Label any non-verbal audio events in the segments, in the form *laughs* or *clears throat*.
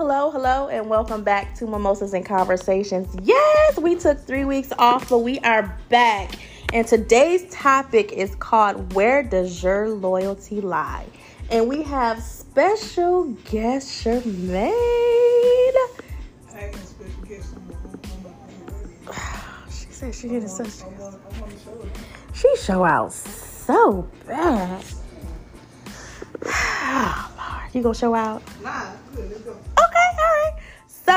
Hello, hello, and welcome back to Mimosas and Conversations. Yes, we took three weeks off, but we are back. And today's topic is called Where Does Your Loyalty Lie? And we have special guest Sermaine. She said she did such. She show out so bad. Oh, *sighs* Lord. You gonna show out? Nah,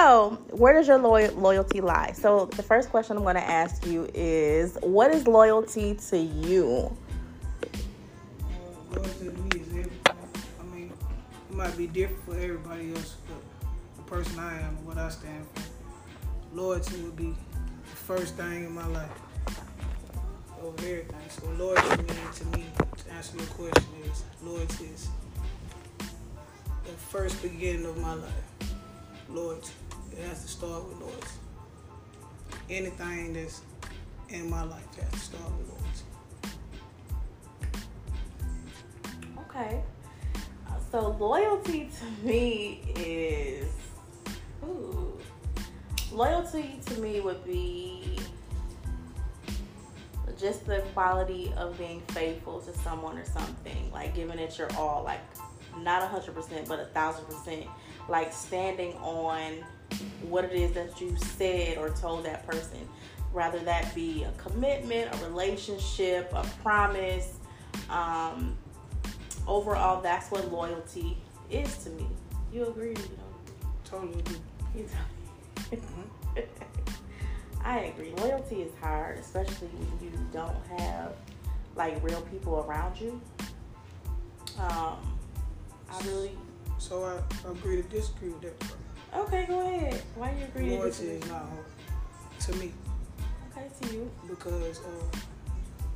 So, where does your loy- loyalty lie? So, the first question I'm going to ask you is what is loyalty to you? Uh, loyalty to me is everything. I mean, it might be different for everybody else, but the person I am, what I stand for, loyalty would be the first thing in my life over everything. So loyalty means to me, to answer your question, is loyalty is the first beginning of my life. Loyalty. It has to start with loyalty. Anything that's in my life has to start with loyalty. Okay. So, loyalty to me is. Ooh. Loyalty to me would be just the quality of being faithful to someone or something, like giving it your all, like not a hundred percent, but a thousand percent, like standing on what it is that you said or told that person, rather that be a commitment, a relationship, a promise. Um, overall, that's what loyalty is to me. You agree? *laughs* You don't? Totally agree. You don't. I agree. Loyalty is hard, especially when you don't have like real people around you. Um, I really So I agree to disagree with that. Okay. Go ahead. Why you agree? to Loyalty is not hard to me Okay, to you. because, uh,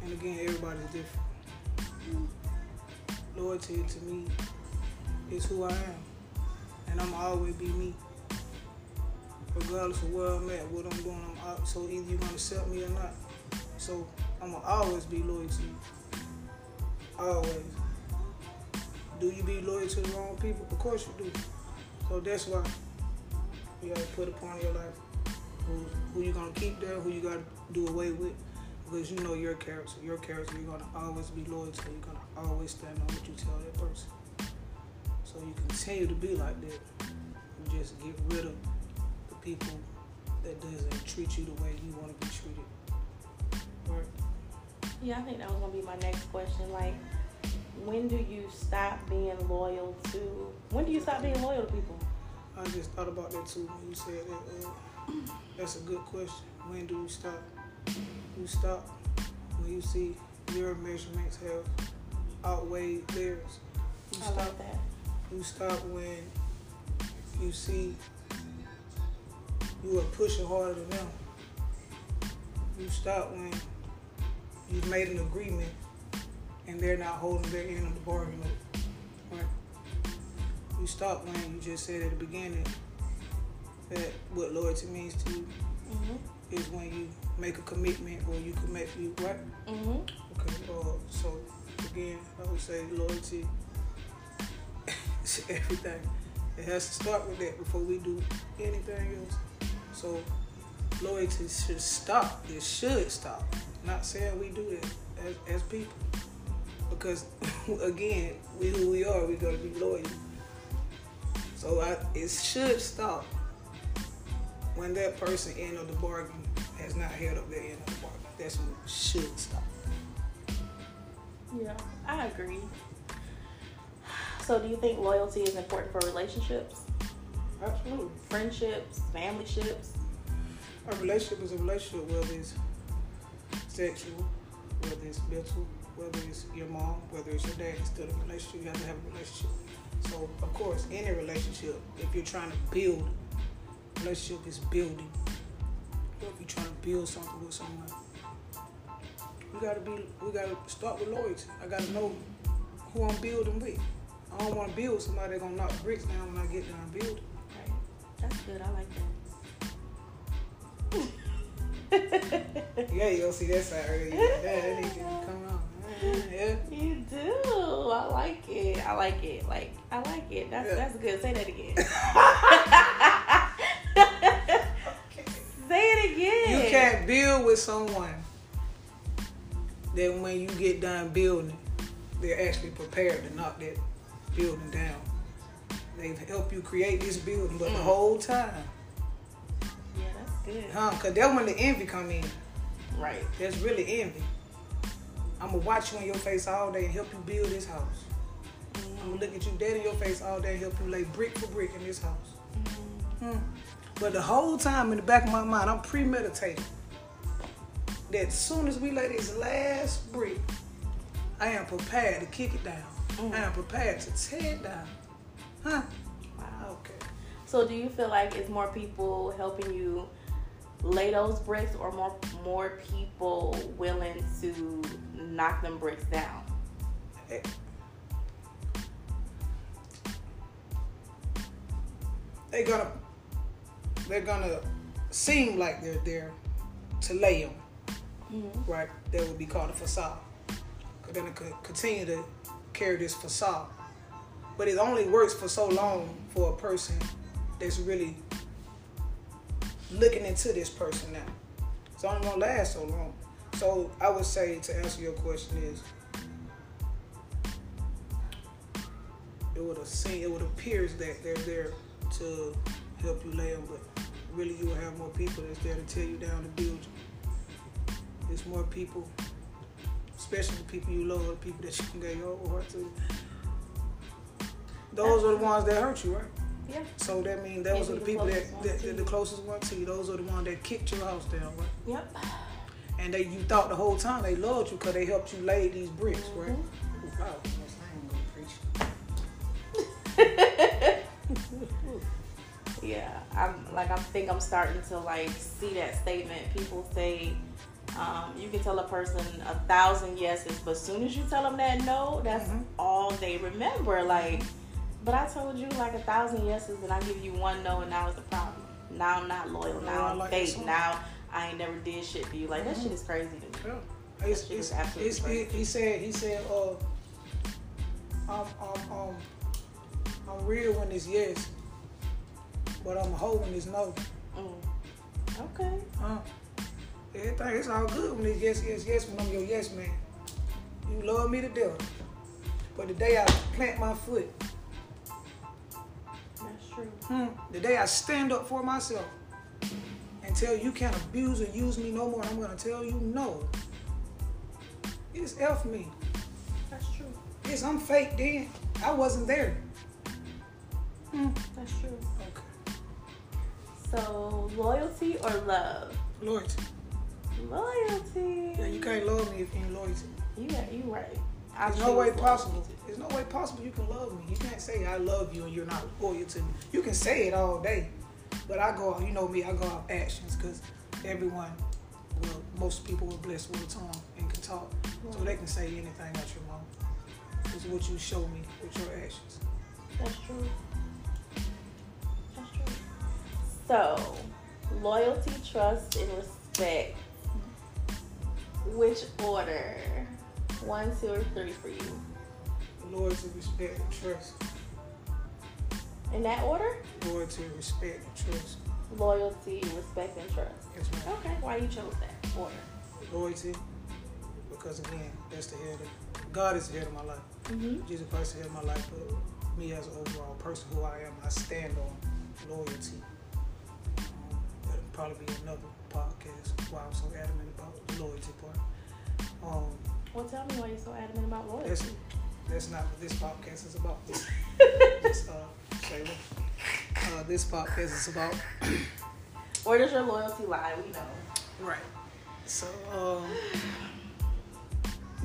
and again, everybody's different. Loyalty to me is who I am, and I'm always be me, regardless of where I'm at, what I'm doing. I'm out. So either you're gonna accept me or not. So I'm gonna always be loyal to you. Always. Do you be loyal to the wrong people? Of course you do. So that's why you gotta put upon your life who, who you gonna keep there, who you gotta do away with. Because you know your character. Your character you're gonna always be loyal to. You're gonna always stand on what you tell that person. So you continue to be like that. You just get rid of the people that doesn't treat you the way you wanna be treated. Right? Yeah, I think that was gonna be my next question. Like, when do you stop being loyal to? When do you stop being loyal to people? I just thought about that too when you said that. Uh, that's a good question. When do you stop? You stop when you see your measurements have outweighed theirs. You I stop. love that. You stop when you see you are pushing harder than them. You stop when you've made an agreement and they're not holding their end of the bargain up. You stop when you just said at the beginning that what loyalty means to you Mhm. is when you make a commitment or you commit you right? Mhm. Okay, uh, so again, I would say loyalty *laughs* is everything. It has to start with that before we do anything else. So loyalty should stop. It should stop. Not saying we do that as, as people. Because *laughs* again, we who we are, we gotta be loyal. So I, it should stop when that person end of the bargain has not held up their end of the bargain. That's when it should stop. Yeah, I agree. So, do you think loyalty is important for relationships, Absolutely. friendships, family ships? A relationship is a relationship, whether it's sexual, whether it's mental, whether it's your mom, whether it's your dad. It's still a relationship. You have to have a relationship. So, of course, any relationship, if you're trying to build, relationship is building. If you're trying to build something with someone, we gotta be. We gotta start with loyalty. I gotta know who I'm building with. I don't want to build somebody that's gonna knock bricks down when I get down building. Right. That's good. I like that. *laughs* Yeah, you don't see that side earlier. Yeah, that nigga *laughs* come on. Yeah you do. I like it. I like it. Like I like it. That's yeah. that's good. Say that again. okay. *laughs* Say it again. You can't build with someone that when you get done building, they're actually prepared to knock that building down. They've helped you create this building, but mm. the whole time. Yeah, that's good. Huh? Cause that's when the envy come in. Right. That's really envy. I'm gonna watch you in your face all day and help you build this house. I'm gonna look at you dead in your face all day and help you lay brick for brick in this house. Hmm. But the whole time in the back of my mind, I'm premeditating that as soon as we lay this last brick, I am prepared to kick it down. Mm. I am prepared to tear it down. Huh? Wow. Okay. So do you feel like it's more people helping you lay those bricks or more more people willing to knock them bricks down? Eh. They're gonna, they're gonna seem like they're there to lay them. Mm-hmm. right? That would be called a facade. Cause then it could continue to carry this facade. But it only works for so long for a person that's really looking into this person now. It's only gonna last so long. So I would say to answer your question is it would seem it would appears that they're there to help you lay them, but really you will have more people that's there to tear you down to build you. There's more people, especially the people you love, the people that you can get your heart to. Those are the ones that hurt you, right? Yeah. So that means those Yeah, are the the people that, that, that the closest one to you. Those are the ones that kicked your house down, right? Yep. And they you thought the whole time they loved you because they helped you lay these bricks, right? Mhm. Ooh, wow, I ain't preach. Yeah, I'm like I think I'm starting to like see that statement. People say um, you can tell a person a thousand yeses, but as soon as you tell them that no, that's Mhm. all they remember. Like, but I told you like a thousand yeses, and I give you one no, and now it's a problem. Now I'm not loyal. Now I'm like fake. Now I ain't never did shit to you. Like that shit is crazy to me. Yeah. It's, it's, absolutely it's, he, crazy. he said he said uh I'm I'm um I'm real when it's yes, but I'm hoe when it's no. Mm. Okay. Huh? Everything it's all good when it's yes, yes, yes when I'm your yes man. You love me to death. But the day I plant my foot, true. hmm, the day I stand up for myself and tell you can't abuse or use me no more, I'm gonna tell you no. It's F me. That's true. Yes, I'm fake then. I wasn't there. Hmm. That's true. Okay. So loyalty or love? Loyalty. Loyalty. Yeah, you can't love me if you ain't loyal to me. You got you right. I There's no way possible. There's no way possible you can love me. You can't say I love you and you're not loyal to me. You can say it all day, but I go, you know me, I go off actions because everyone, well, most people are blessed with a tongue and can talk, so they can say anything out your mouth. It's what you show me with your actions. That's true. That's true. So, loyalty, trust, and respect. Which order? One, two, or three for you? Loyalty, respect, and trust. In that order? Loyalty, respect, and trust. Loyalty, respect, and trust. Yes, ma'am. Okay, why you chose that order? Loyalty, because again, that's the head of God is the head of my life. Mm-hmm. Jesus Christ is the head of my life, but me as an overall person who I am, I stand on loyalty. Um, that'll probably be another podcast why I'm so adamant about the loyalty part. Um, Well, tell me why you're so adamant about loyalty. that's that's not what this podcast is about. *laughs* This, uh, Shayla. Uh, this podcast is about *clears throat* Where does your loyalty lie? We know. Right. So, um,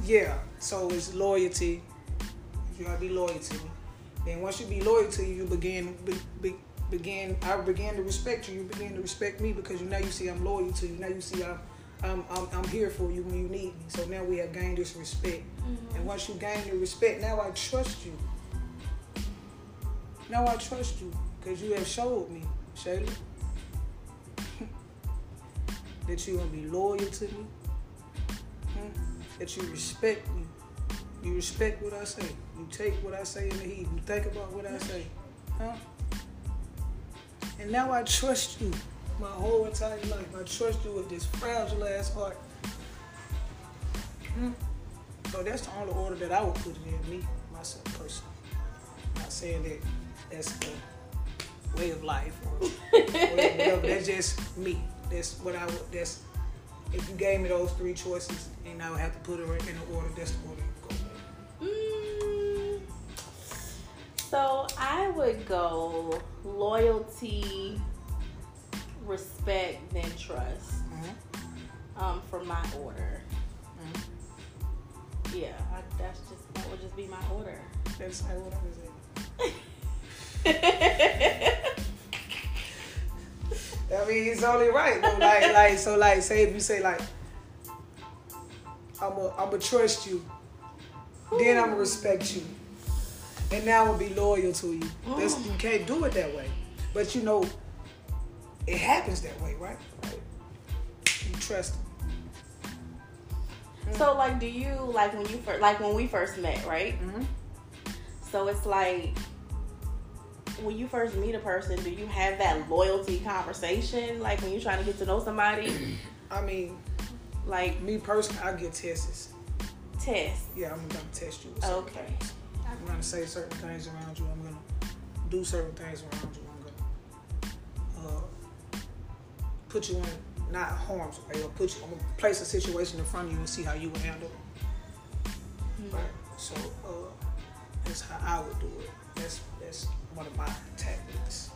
yeah. So it's loyalty. You gotta be loyal to me. Then once you be loyal to you, you begin be, be, begin. I began to respect you. You begin to respect me because you now you see I'm loyal to you. Now you see I'm I'm, I'm, I'm here for you when you need me. So now we have gained this respect. And once you gain the respect, now I trust you. Now I trust you because you have showed me, Shayla, *laughs* that you're gonna be loyal to me, hmm? that you respect me. You respect what I say. You take what I say in the heat. You think about what I say, huh? And now I trust you my whole entire life. I trust you with this fragile ass heart. Hmm. So that's the only order that I would put it in me, myself personally. Not saying that that's the way of life or *laughs* whatever. That's just me. That's what I would. That's if you gave me those three choices and I would have to put it in the order. That's the order you go Mm, with. so I would go loyalty, respect, then trust. Mhm. Um, for my order. Mhm. Yeah, I, that's just that would just be my order. That's how *laughs* what I mean, it's only right though. Like, like, so, like, say if you say like, I'm gonna, I'm trust you, then I'm gonna respect you, and now I'm gonna be loyal to you. That's, you can't do it that way, but you know, it happens that way, right? Right. You trust them. So like, do you like when you first like when we first met, right? Mm-hmm. So it's like when you first meet a person, do you have that loyalty conversation? Like when you're trying to get to know somebody, *clears throat* I mean, like me personally, I get tests. test. Yeah, I'm gonna test you. with Okay. things. I'm gonna say certain things around you. I'm gonna do certain things around you. Put you in not harm's way, or put you. Gonna place a situation in front of you and see how you would handle it. Mm-hmm. Right. So uh, that's how I would do it. That's that's one of my tactics.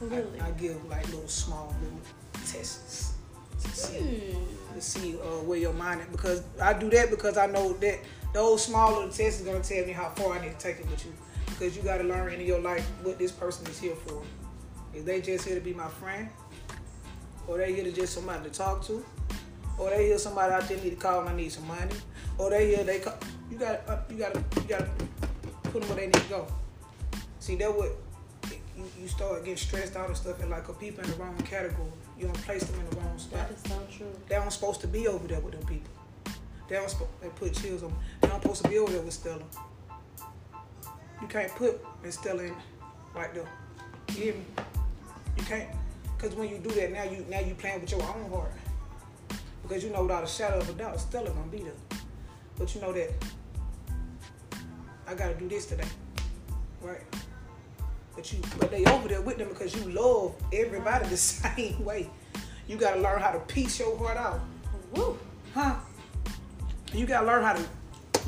Really? I, I give like little small little tests to see Hmm. to see uh, where your mind is because I do that because I know that those small little tests is gonna tell me how far I need to take it with you because you gotta learn in your life what this person is here for. Is they just here to be my friend, or they here to just somebody to talk to, or they here somebody out there need to call and I need some money, or they here they call, you got to uh, you got you got to put them where they need to go. See that what you, you start getting stressed out and stuff and like a people in the wrong category. You don't place them in the wrong spot. That is so true. They aren't supposed to be over there with them people. They don't they put chills on. They don't supposed to be over there with Stella. You can't put Miss Stella in right there. You hear me? You can't, cause when you do that now you now you playing with your own heart. Because you know without a shadow of a doubt Stella gonna be there. But you know that I gotta do this today, right? But you but they over there with them because you love everybody the *laughs* same way. You gotta learn how to piece your heart out. Woo. Huh? You gotta learn how to,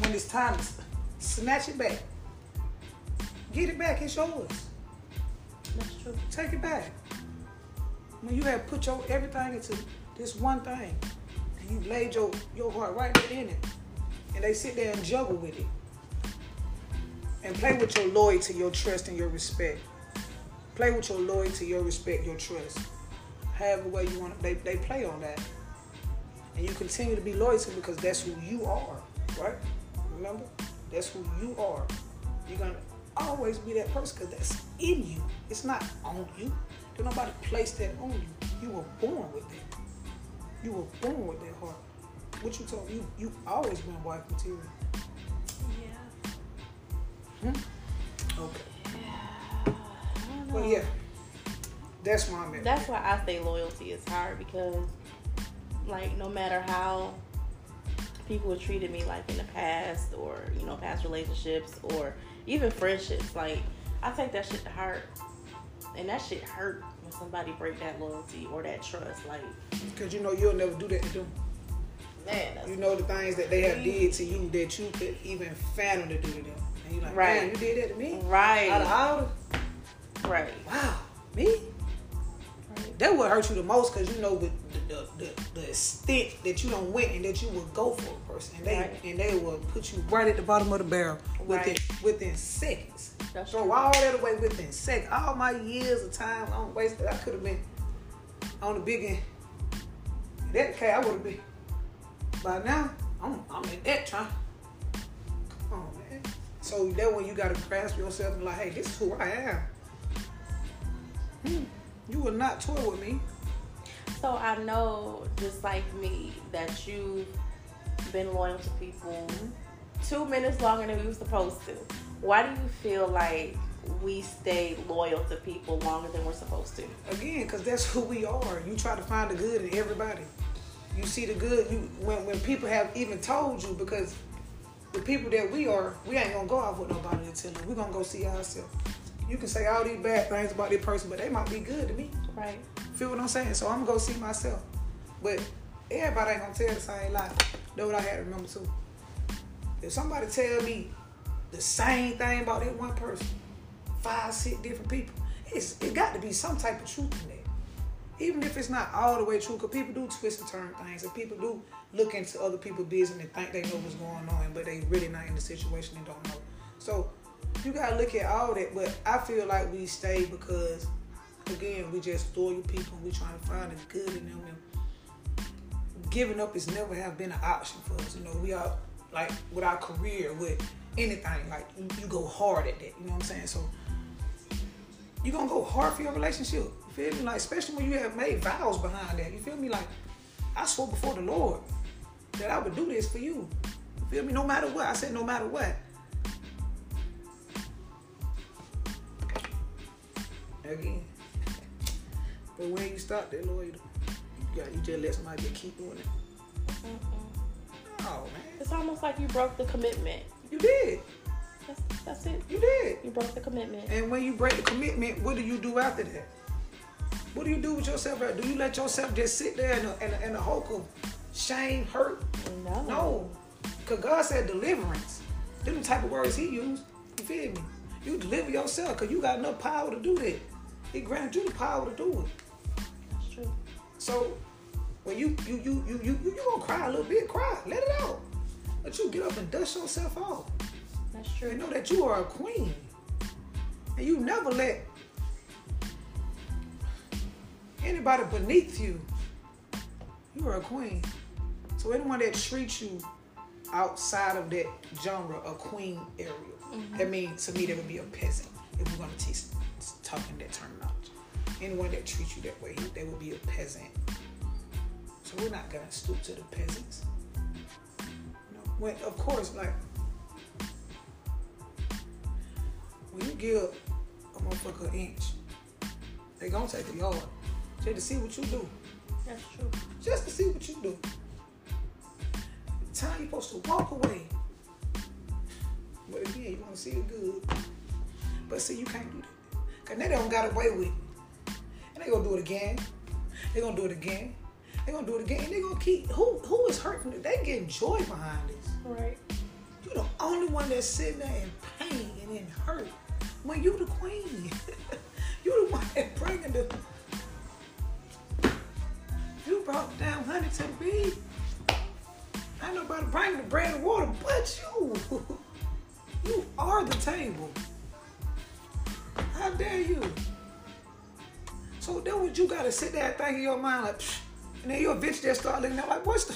when it's time to snatch it back. Get it back, it's yours. That's true. Take it back. When you have put your everything into this one thing, and you laid your, your heart right there in it, and they sit there and juggle with it. And play with your loyalty, your trust, and your respect. Play with your loyalty, your respect, your trust. However way you want they, they play on that. And you continue to be loyal to because that's who you are, right? Remember? That's who you are. You're gonna always be that person because that's in you. It's not on you. Did nobody place that on you. You were born with it. You were born with that heart. What you told me, you you always been wife material. Yeah. Hmm? Okay. Don't Well yeah. That's my method. That's why I say loyalty is hard because, like, no matter how people have treated me, like in the past, or you know, past relationships, or even friendships, like I take that shit to heart, and that shit hurt when somebody break that loyalty or that trust. Like, Because you know you'll never do that to them. man, You know the things that they have did to you that you could even fathom to do to them. And you're like, Right. man, you did that to me? Right. Out of right, all right, wow, me? right. That would hurt you the most because you know the the, the the extent that you don't went and that you would go for a person, and they Right. and they will put you right at the bottom of the barrel within Right. within seconds. That's Throw true. all that away within seconds. All my years of time on wasted. I could have been on the big end. In that case, I would have been. By now, I'm I'm in that time. Come on, man. So that when you gotta grasp yourself and like, hey, this is who I am. Hmm. You will not toy with me. So I know, just like me, that you've been loyal to people two minutes longer than we were supposed to. Why do you feel like we stay loyal to people longer than we're supposed to. Again, because that's who we are. You try to find the good in everybody. You see the good. You when when people have even told you because the people that we are, we ain't gonna go off with nobody until them. We're gonna go see ourselves. You can say all these bad things about this person, but they might be good to me. Right. Feel what I'm saying? So I'm gonna go see myself. But everybody ain't gonna tell the same lie. That's what I had to remember too. If somebody tell me the same thing about that one person, five, six different people, it's it got to be some type of truth in that. Even if it's not all the way true, because people do twist and turn things, and people do look into other people's business and think they know what's going on, but they really not in the situation and don't know. So you gotta look at all that. But I feel like we stay because again, we just loyal people. We trying to find the good in them. And giving up is never have been an option for us. You know, we are like with our career, with anything. Like you, you go hard at that. You know what I'm saying? So you're gonna go hard for your relationship. You feel me? Like especially when you have made vows behind that. You feel me? Like I swore before the Lord that I would do this for you. You feel me? No matter what. I said no matter what. Again. But when you stop that Lord, you got you just let somebody just keep doing it. Mm-mm. Oh man. It's almost like you broke the commitment. You did. That's, that's it. You did. You broke the commitment. And when you break the commitment, what do you do after that? What do you do with yourself? Do you let yourself just sit there in a, in a, in a hulk of shame, hurt? No. No. Because God said deliverance. Them the type of words he used. You feel me? You deliver yourself because you got enough power to do that. He granted you the power to do it. That's true. So when you you you you you you, you gonna cry a little bit, cry, let it out. But you get up and dust yourself off. That's And true. know that you are a queen. And you never let anybody beneath you. You are a queen. So anyone that treats you outside of that genre, a queen area, mm-hmm. that means to me that would be a peasant. If we're gonna teach talking that terminology. Anyone that treats you that way, they would be a peasant. So we're not gonna stoop to the peasants. When of course, like when you give a motherfucker an inch, they gonna take a yard. Just to see what you do. That's true. Just to see what you do. The time you're supposed to walk away. But again, you wanna see it good. But see, you can't do that. Cause they don't got away with it. And they gonna do it again. They gonna do it again. They gonna do it again. And they gonna keep who who is hurt from it? They getting joy behind this. Right. You're the only one that's sitting there in pain and in hurt. When you the queen. *laughs* you the one that bringing the You brought down honey to the bee. Ain't nobody bringing the bread and water but you. *laughs* you are the table. How dare you? So then what you gotta sit there and think in your mind like, and then bitch just start looking at like, what's the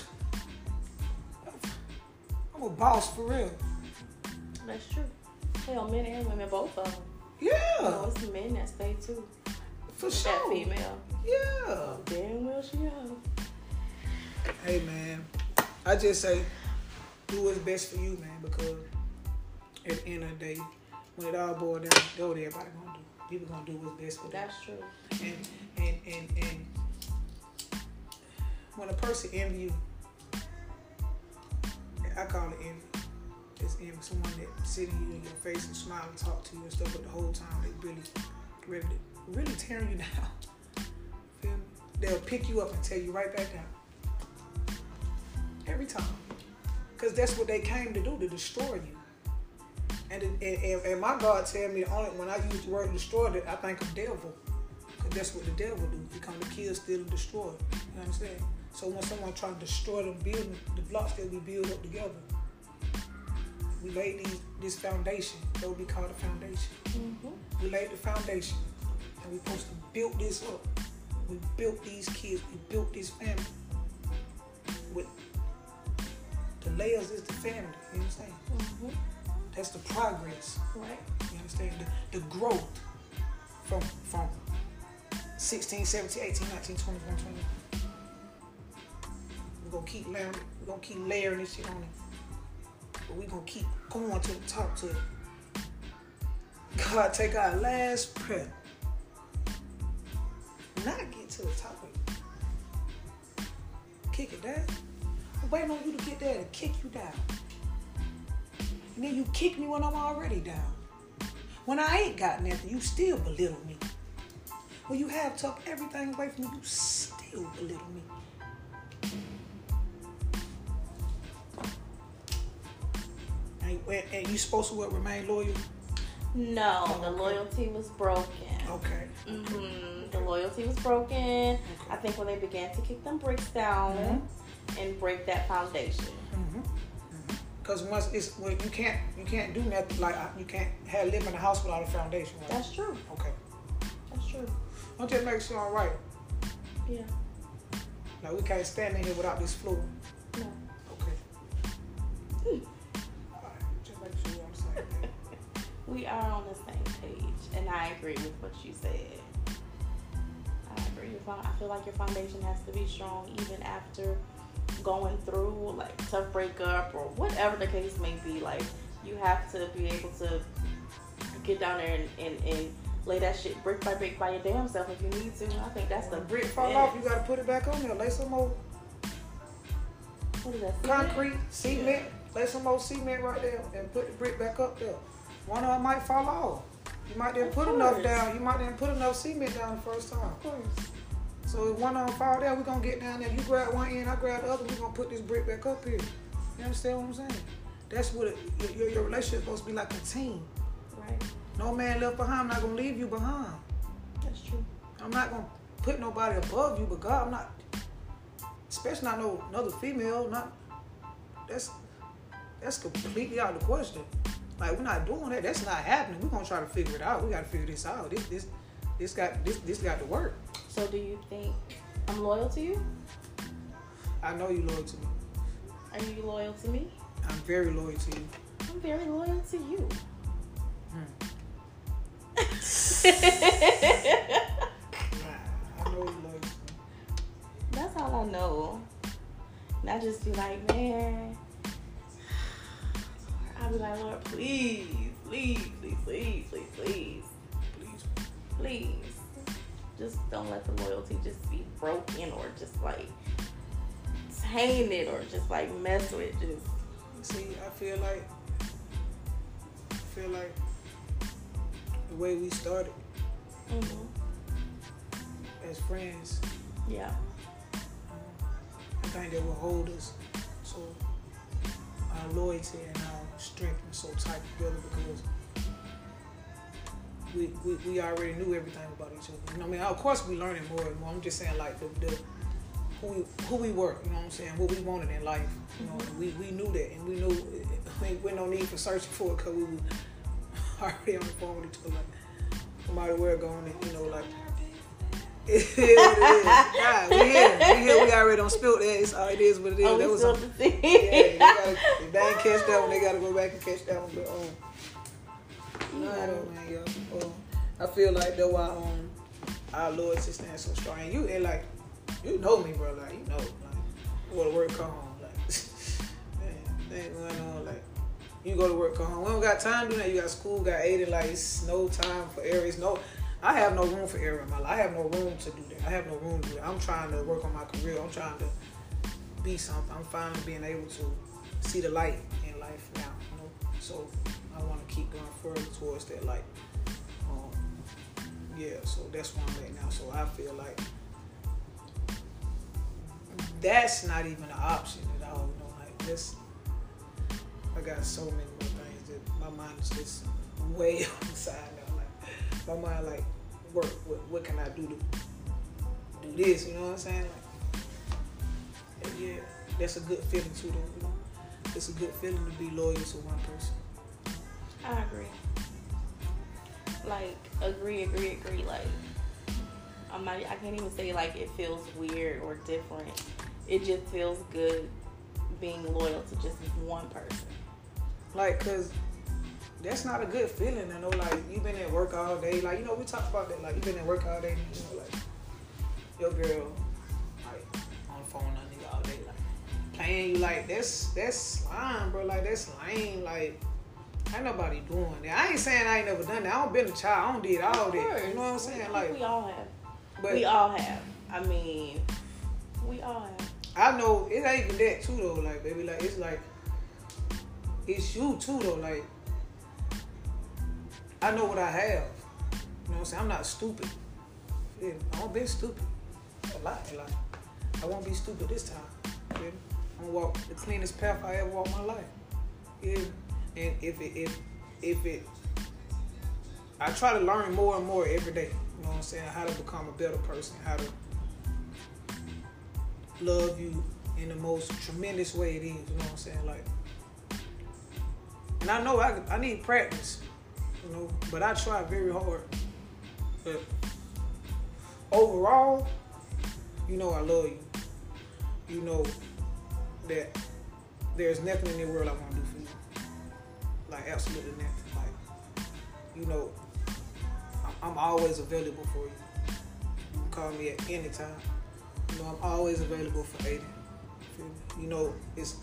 I'm a boss for real. That's true. Hell, men and women, both of them. Yeah, No, it's the men that stay too. for sure. That female. Yeah. Damn well she know. Hey man, I just say do what's best for you, man, because at the end of the day, when it all boils down, that's what everybody gonna do. People gonna do what's best for them. That's true. And and and and when a person envy you, I call it envy. It's envy. Someone that sitting you in your face and smile and talk to you and stuff, but the whole time they really, really, really tearing you *laughs* down. Feel me? They'll pick you up and tear you right back down. Every time. Because that's what they came to do, to destroy you. And, and, and, and my God tell me the only when I use the word destroy that I think of devil. Because that's what the devil do. He come to kill, steal, and destroy. You understand? So when someone try to destroy the building, the blocks that we build up together, we laid these, this foundation. That would be called a foundation. Mm-hmm. We laid the foundation. And we supposed to build this up. We built these kids. We built this family. With the layers is the family. You understand? Mm-hmm. That's the progress. Right. You understand? The, the growth from from 16, 17, 18, 19, 20, 21, 22. Gonna keep layering, gonna keep layering this shit on it. But we're gonna keep going to the top to God, take our last breath. Not get to the top of it. Kick it down. I'm waiting on you to get there to kick you down. And then you kick me when I'm already down. When I ain't got nothing, you still belittle me. When you have took everything away from me, you still belittle me. And, you supposed to what, remain loyal? No, the loyalty was broken. Okay. hmm The loyalty was broken. I think when they began to kick them bricks down Mhm. and break that foundation. Because once it's well, you can't you can't do nothing like uh, you can't have live in a house without a foundation. Right? That's true. okay. That's true. Make sure I'm right. Yeah. Like we can't stand in here without this floor. No. Okay. Alright, We are on the same page, and I agree with what you said. I agree. Fo- I feel like your foundation has to be strong even after going through like tough breakup or whatever the case may be. Like you have to be able to get down there and, and, and lay that shit brick by brick by your damn self if you need to. I think that's the brick fall off, you gotta put it back on there. Lay some more What is that? concrete, cement. Lay some more cement right there and put the brick back up there. One of them might fall off. You might didn't Of put enough down. You might didn't put enough cement down the first time. Of course. So if one of them fall down, we're gonna get down there. You grab one end, I grab the other. We're gonna put this brick back up here. You understand what I'm saying? That's what it, your, your, your relationship supposed to be like a team. Right. No man left behind. I'm not gonna leave you behind. That's true. I'm not gonna put nobody above you, but God, I'm not. Especially not no another female. Not that's that's completely out of the question. Like we're not doing that. That's not happening. We're gonna try to figure it out. We gotta figure this out. This this this got this this got to work. So do you think I'm loyal to you? I know you're loyal to me. Are you loyal to me? I'm very loyal to you. I'm very loyal to you. Hmm. *laughs* Nah, I know you loyal to me. That's all I know. And I just be like, man. Be like, Lord, please, please, please, please, please, please, Please. please. Just don't let the loyalty just be broken or just like tainted or just like mess with. Just See, I feel like I feel like the way we started mhm. as friends, yeah, I think that will hold us. So our loyalty and our strength was so tight together because we, we, we already knew everything about each other. You know what I mean? Of course we learning more and more. I'm just saying like the, the who we who we were, you know what I'm saying, what we wanted in life. You know, mm-hmm. we, we knew that and we knew we we no need for searching for it because we were *laughs* already on the phone with each other. Like, no matter where going, you know, like it is we here. We here. We already don't spill that. It's all it is what it is. oh, that was the yeah, they gotta, if they ain't catch that one, they gotta go back and catch that one. But um, no, I don't, man, yo. Um, I feel like though our um, our loyalty stands so strong. And you and like, you know me, bro. Like, you know, like, go to work, come home. Like, *laughs* man, ain't going on. Like, you go to work, come home. We don't got time to do that. You got school, got Aiden. Like, it's no time for. It's no. I have no room for error in my life. I have no room to do that. I have no room to do that. I'm trying to work on my career. I'm trying to be something. I'm finally being able to see the light in life now. You know, so I want to keep going further towards that light. Um, yeah, so that's where I'm at now. So I feel like that's not even an option at all. You know, like this. I got so many more things that my mind is just way *laughs* on the side now. Like my mind, like work. What, what can I do to do this? You know what I'm saying? Like, and yeah, that's a good feeling too. Though, you know, it's a good feeling to be loyal to one person. I agree. Like agree, agree, agree. Like I'm not. I can't even say like it feels weird or different. It just feels good being loyal to just one person. Like, cause that's not a good feeling. I know, like you've been at work all day. Like, you know, we talked about that. Like, you've been at work all day. You know, like your girl, like on the phone on nigga all day, like playing you. Like that's that's slime, bro. Like that's lame. Like Ain't nobody doing that. I ain't saying I ain't never done that. I don't been a child. I don't did all that. You know what I'm saying? Like, we all have. but we all have. I mean, we all have. I know it ain't even that too though. Like, baby, like it's like it's you too though. Like, I know what I have. You know what I'm saying? I'm not stupid. I don't be stupid a lot. Like, I won't be stupid this time. I'm gonna walk the cleanest path I ever walked my life. Yeah, and if it if if it, I try to learn more and more every day. You know what I'm saying? How to become a better person. How to love you in the most tremendous way it is. You know what I'm saying? Like, and I know I I need practice. You know, but I try very hard. But overall, you know I love you. You know that there's nothing in the world I want to do for you. Like absolutely nothing. Like you know, I'm- always available for you. You can call me at any time. You know, I'm always available for Aiden. You know, it's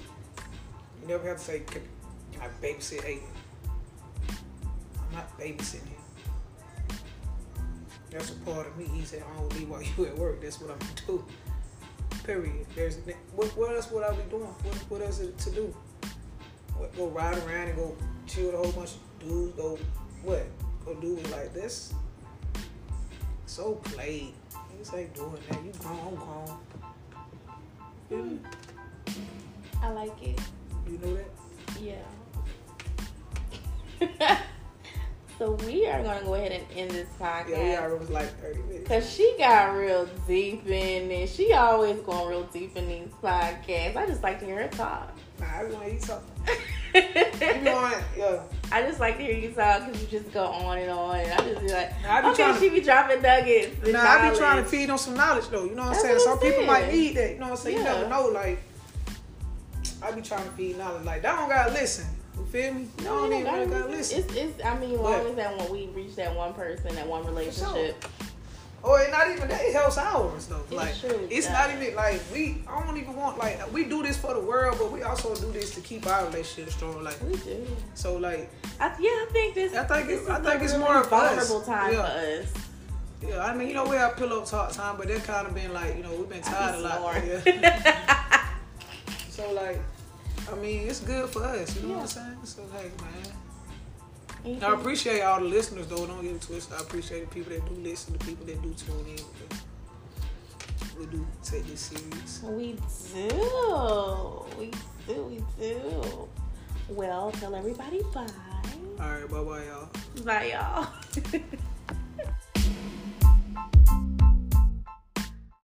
you never have to say, "Can can I babysit Aiden?" Not babysitting. That's a part of me. He said, "I don't leave while you at work. That's what I'm gonna do." Period. There's what, what else would I be doing? What, what else is to do? What, go ride around and go chill with a whole bunch of dudes? Go what? Go do it like this? So played. Niggas ain't doing that. You grown, I'm grown. Me? I like it. You know that? Yeah. *laughs* so we are gonna go ahead and end this podcast. Yeah, we was like 30 minutes. because she got real deep in it. She always going real deep in these podcasts. I just like to hear her talk. Nah, I just want to eat something. You *laughs* know, yeah. I just like to hear you talk because you just go on and on, and I just be like, I be okay, to- she be dropping nuggets. Nah, I be trying to feed on some knowledge though. You know what I'm saying? what Some people might need that. You know what I'm saying? You never know. Like, I be trying to feed knowledge. Like, that don't gotta listen. Feel me? I No, don't even don't really gotta listen. It's, it's, I mean, long as that when we reach that one person, that one relationship. Oh, or it not even that. It helps ours though. It like, it's not even like we. I don't even want like we do this for the world, but we also do this to keep our relationship strong. Like, We do. so like, I, yeah, I think this. I think this it- I think a it's more of us. vulnerable time Yeah. for us. yeah. I mean, you know, we have pillow talk time, but that kind of been like, you know, we've been I tired a lot. Yeah. *laughs* so like, I mean, it's good for us. You know Yeah. what I'm saying? So hey, man. Anything- I appreciate all the listeners though. Don't get it twisted. I appreciate the people that do listen, the people that do tune in. We do take this serious. We do. We do. We do. Well, tell everybody bye. All right, bye bye, y'all. Bye, y'all. *laughs*